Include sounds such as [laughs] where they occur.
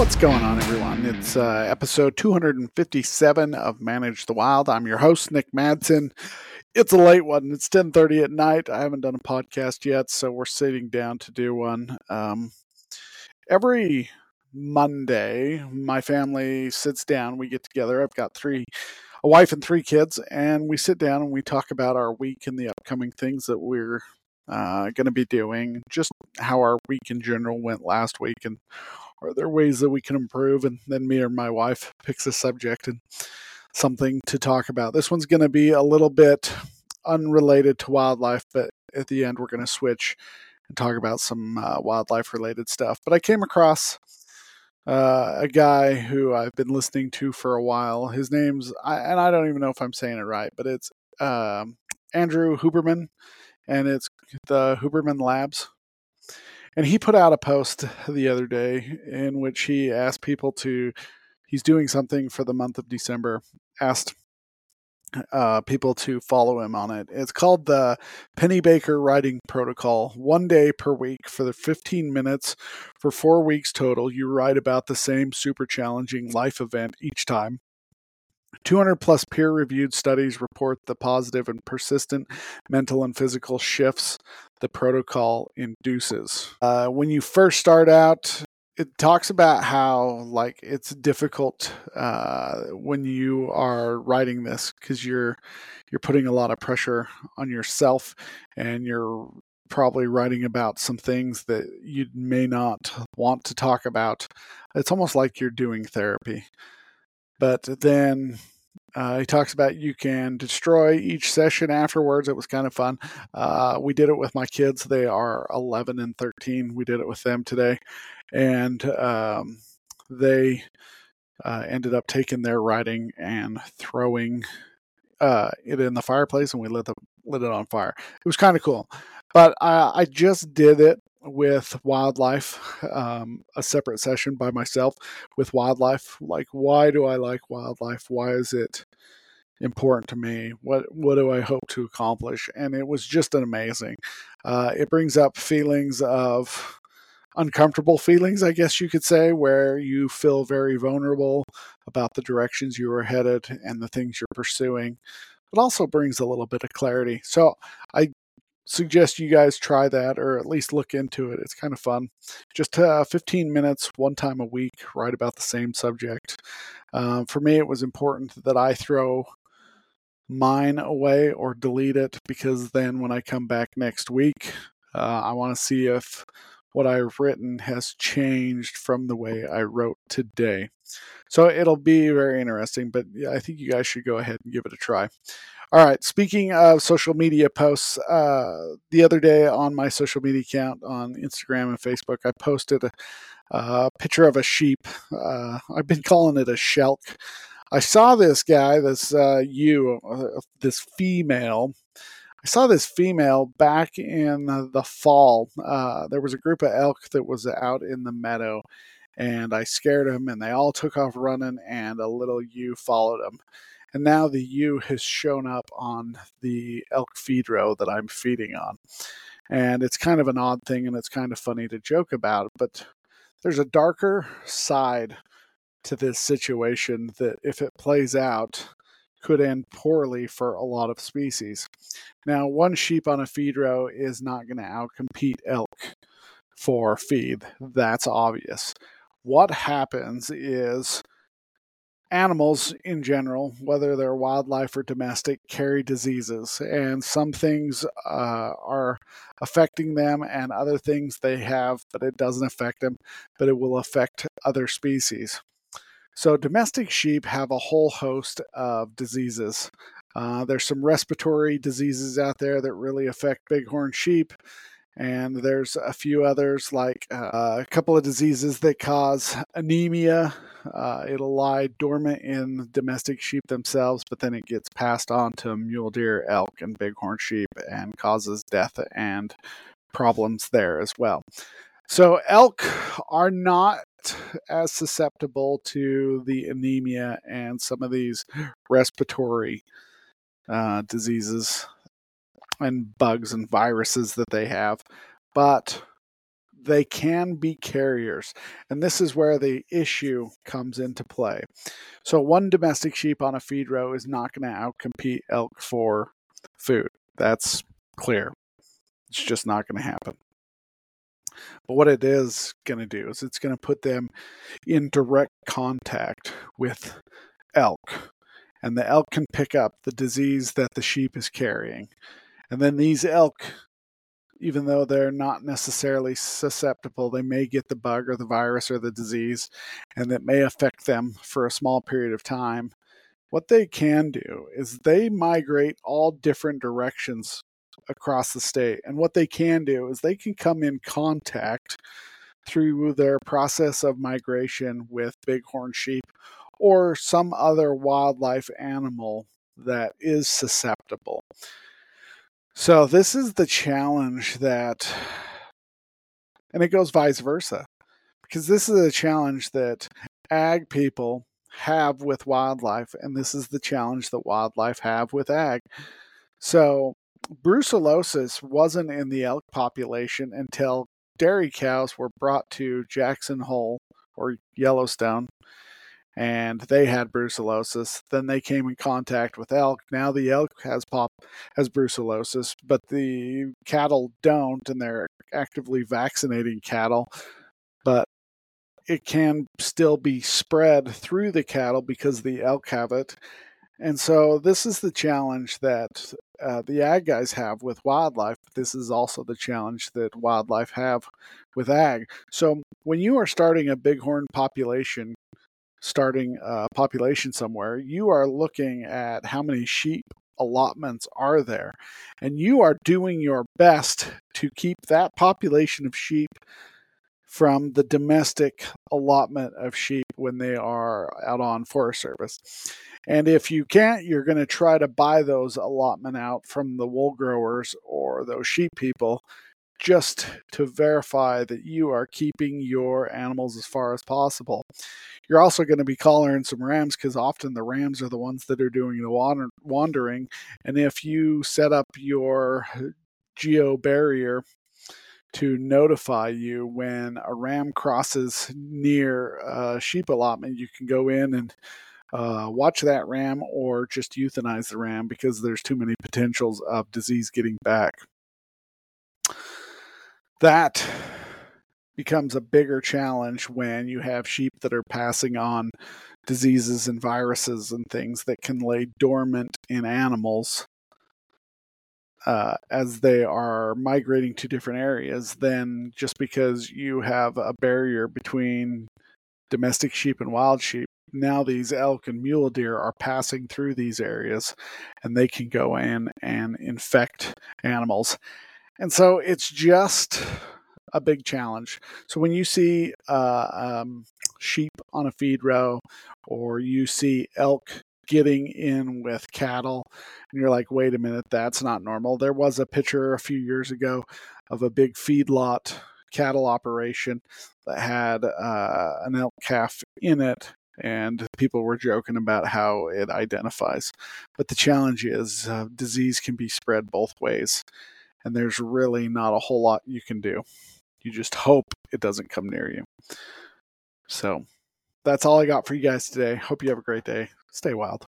What's going on, everyone? It's uh, episode 257 of Manage the Wild. I'm your host, Nick Madsen. It's a late one. It's 10:30 at night. I haven't done a podcast yet, so we're sitting down to do one. Um, every Monday, my family sits down. We get together. I've got three, a wife and three kids, and we sit down and we talk about our week and the upcoming things that we're uh, going to be doing, just how our week in general went last week, and are there ways that we can improve? And then me or my wife picks a subject and something to talk about. This one's going to be a little bit unrelated to wildlife, but at the end we're going to switch and talk about some uh, wildlife related stuff. But I came across uh, a guy who I've been listening to for a while. His name's, I, and I don't even know if I'm saying it right, but it's um, Andrew Huberman, and it's the Huberman Labs. And he put out a post [laughs] the other day in which he asked people to, he's doing something for the month of December, asked uh, people to follow him on it. It's called the Pennebaker Writing Protocol. One day per week for the 15 minutes for four weeks total. You write about the same super challenging life event each time. 200 plus peer reviewed studies report the positive and persistent mental and physical shifts the protocol induces. Uh, when you first start out, it talks about how like it's difficult uh, when you are writing this because you're you're putting a lot of pressure on yourself and you're probably writing about some things that you may not want to talk about it's almost like you're doing therapy but then uh, he talks about you can destroy each session afterwards. It was kind of fun. Uh, we did it with my kids. They are 11 and 13. We did it with them today. And um, they uh, ended up taking their writing and throwing uh, it in the fireplace, and we lit, the, lit it on fire. It was kind of cool. But I, I just did it with wildlife, um, a separate session by myself with wildlife. Like, why do I like wildlife? Why is it important to me? What what do I hope to accomplish? And it was just an amazing. Uh, it brings up feelings of uncomfortable feelings, I guess you could say, where you feel very vulnerable about the directions you are headed and the things you're pursuing. It also brings a little bit of clarity. So I suggest you guys try that or at least look into it. It's kind of fun. Just uh, 15 minutes, one time a week, write about the same subject. Um, for me, it was important that I throw mine away or delete it because then when I come back next week, uh, I want to see if what I've written has changed from the way I wrote today. So it'll be very interesting, but I think you guys should go ahead and give it a try. All right. Speaking of social media posts, uh, the other day on my social media account on Instagram and Facebook, I posted a, a picture of a sheep. Uh, I've been calling it a shelk. I saw this guy, this uh, you, uh, this female. I saw this female back in the fall. Uh, there was a group of elk that was out in the meadow, and I scared them, and they all took off running, and a little ewe followed them and now the ewe has shown up on the elk feed row that I'm feeding on. And it's kind of an odd thing and it's kind of funny to joke about, but there's a darker side to this situation that if it plays out could end poorly for a lot of species. Now, one sheep on a feed row is not going to outcompete elk for feed. That's obvious. What happens is animals in general, whether they're wildlife or domestic, carry diseases, and some things uh, are affecting them, and other things they have, but it doesn't affect them, but it will affect other species. So, domestic sheep have a whole host of diseases. Uh, there's some respiratory diseases out there that really affect bighorn sheep and there's a few others like uh, a couple of diseases that cause anemia. Uh, it'll lie dormant in domestic sheep themselves, but then it gets passed on to mule deer, elk, and bighorn sheep and causes death and problems there as well. So, elk are not as susceptible to the anemia and some of these respiratory uh, diseases and bugs and viruses that they have. But they can be carriers. And this is where the issue comes into play. So, one domestic sheep on a feed row is not going to outcompete elk for food. That's clear. It's just not going to happen. But what it is going to do is it's going to put them in direct contact with elk. And the elk can pick up the disease that the sheep is carrying. And then these elk, even though they're not necessarily susceptible, they may get the bug or the virus or the disease, and it may affect them for a small period of time. What they can do is they migrate all different directions across the state. And what they can do is they can come in contact through their process of migration with bighorn sheep or some other wildlife animal that is susceptible. So, this is the challenge that, and it goes vice versa, because this is a challenge that ag people have with wildlife, and this is the challenge that wildlife have with ag. So, brucellosis wasn't in the elk population until dairy cows were brought to Jackson Hole or Yellowstone and they had brucellosis. Then they came in contact with elk. Now the elk has pop has brucellosis, but the cattle don't, and they're actively vaccinating cattle. But it can still be spread through the cattle because the elk have it. And so this is the challenge that uh, the ag guys have with wildlife. This is also the challenge that wildlife have with ag. So when you are starting a bighorn population, starting a population somewhere, you are looking at how many sheep allotments are there, and you are doing your best to keep that population of sheep from the domestic allotment of sheep when they are out on Forest Service. And if you can't, you're going to try to buy those allotment out from the wool growers or those sheep people just to verify that you are keeping your animals as far as possible. You're also going to be collaring some rams because often the rams are the ones that are doing the wander- wandering. And if you set up your geo barrier to notify you when a ram crosses near a sheep allotment, you can go in and uh, watch that ram or just euthanize the ram because there's too many potentials of disease getting back. That becomes a bigger challenge when you have sheep that are passing on diseases and viruses and things that can lay dormant in animals uh, as they are migrating to different areas than just because you have a barrier between domestic sheep and wild sheep. Now, these elk and mule deer are passing through these areas and they can go in and infect animals. And so it's just a big challenge. So when you see uh, um, sheep on a feed row or you see elk getting in with cattle and you're like wait a minute that's not normal there was a picture a few years ago of a big feedlot cattle operation that had uh, an elk calf in it and people were joking about how it identifies but the challenge is uh, disease can be spread both ways and there's really not a whole lot you can do you just hope it doesn't come near you so that's all I got for you guys today. Hope you have a great day. Stay wild.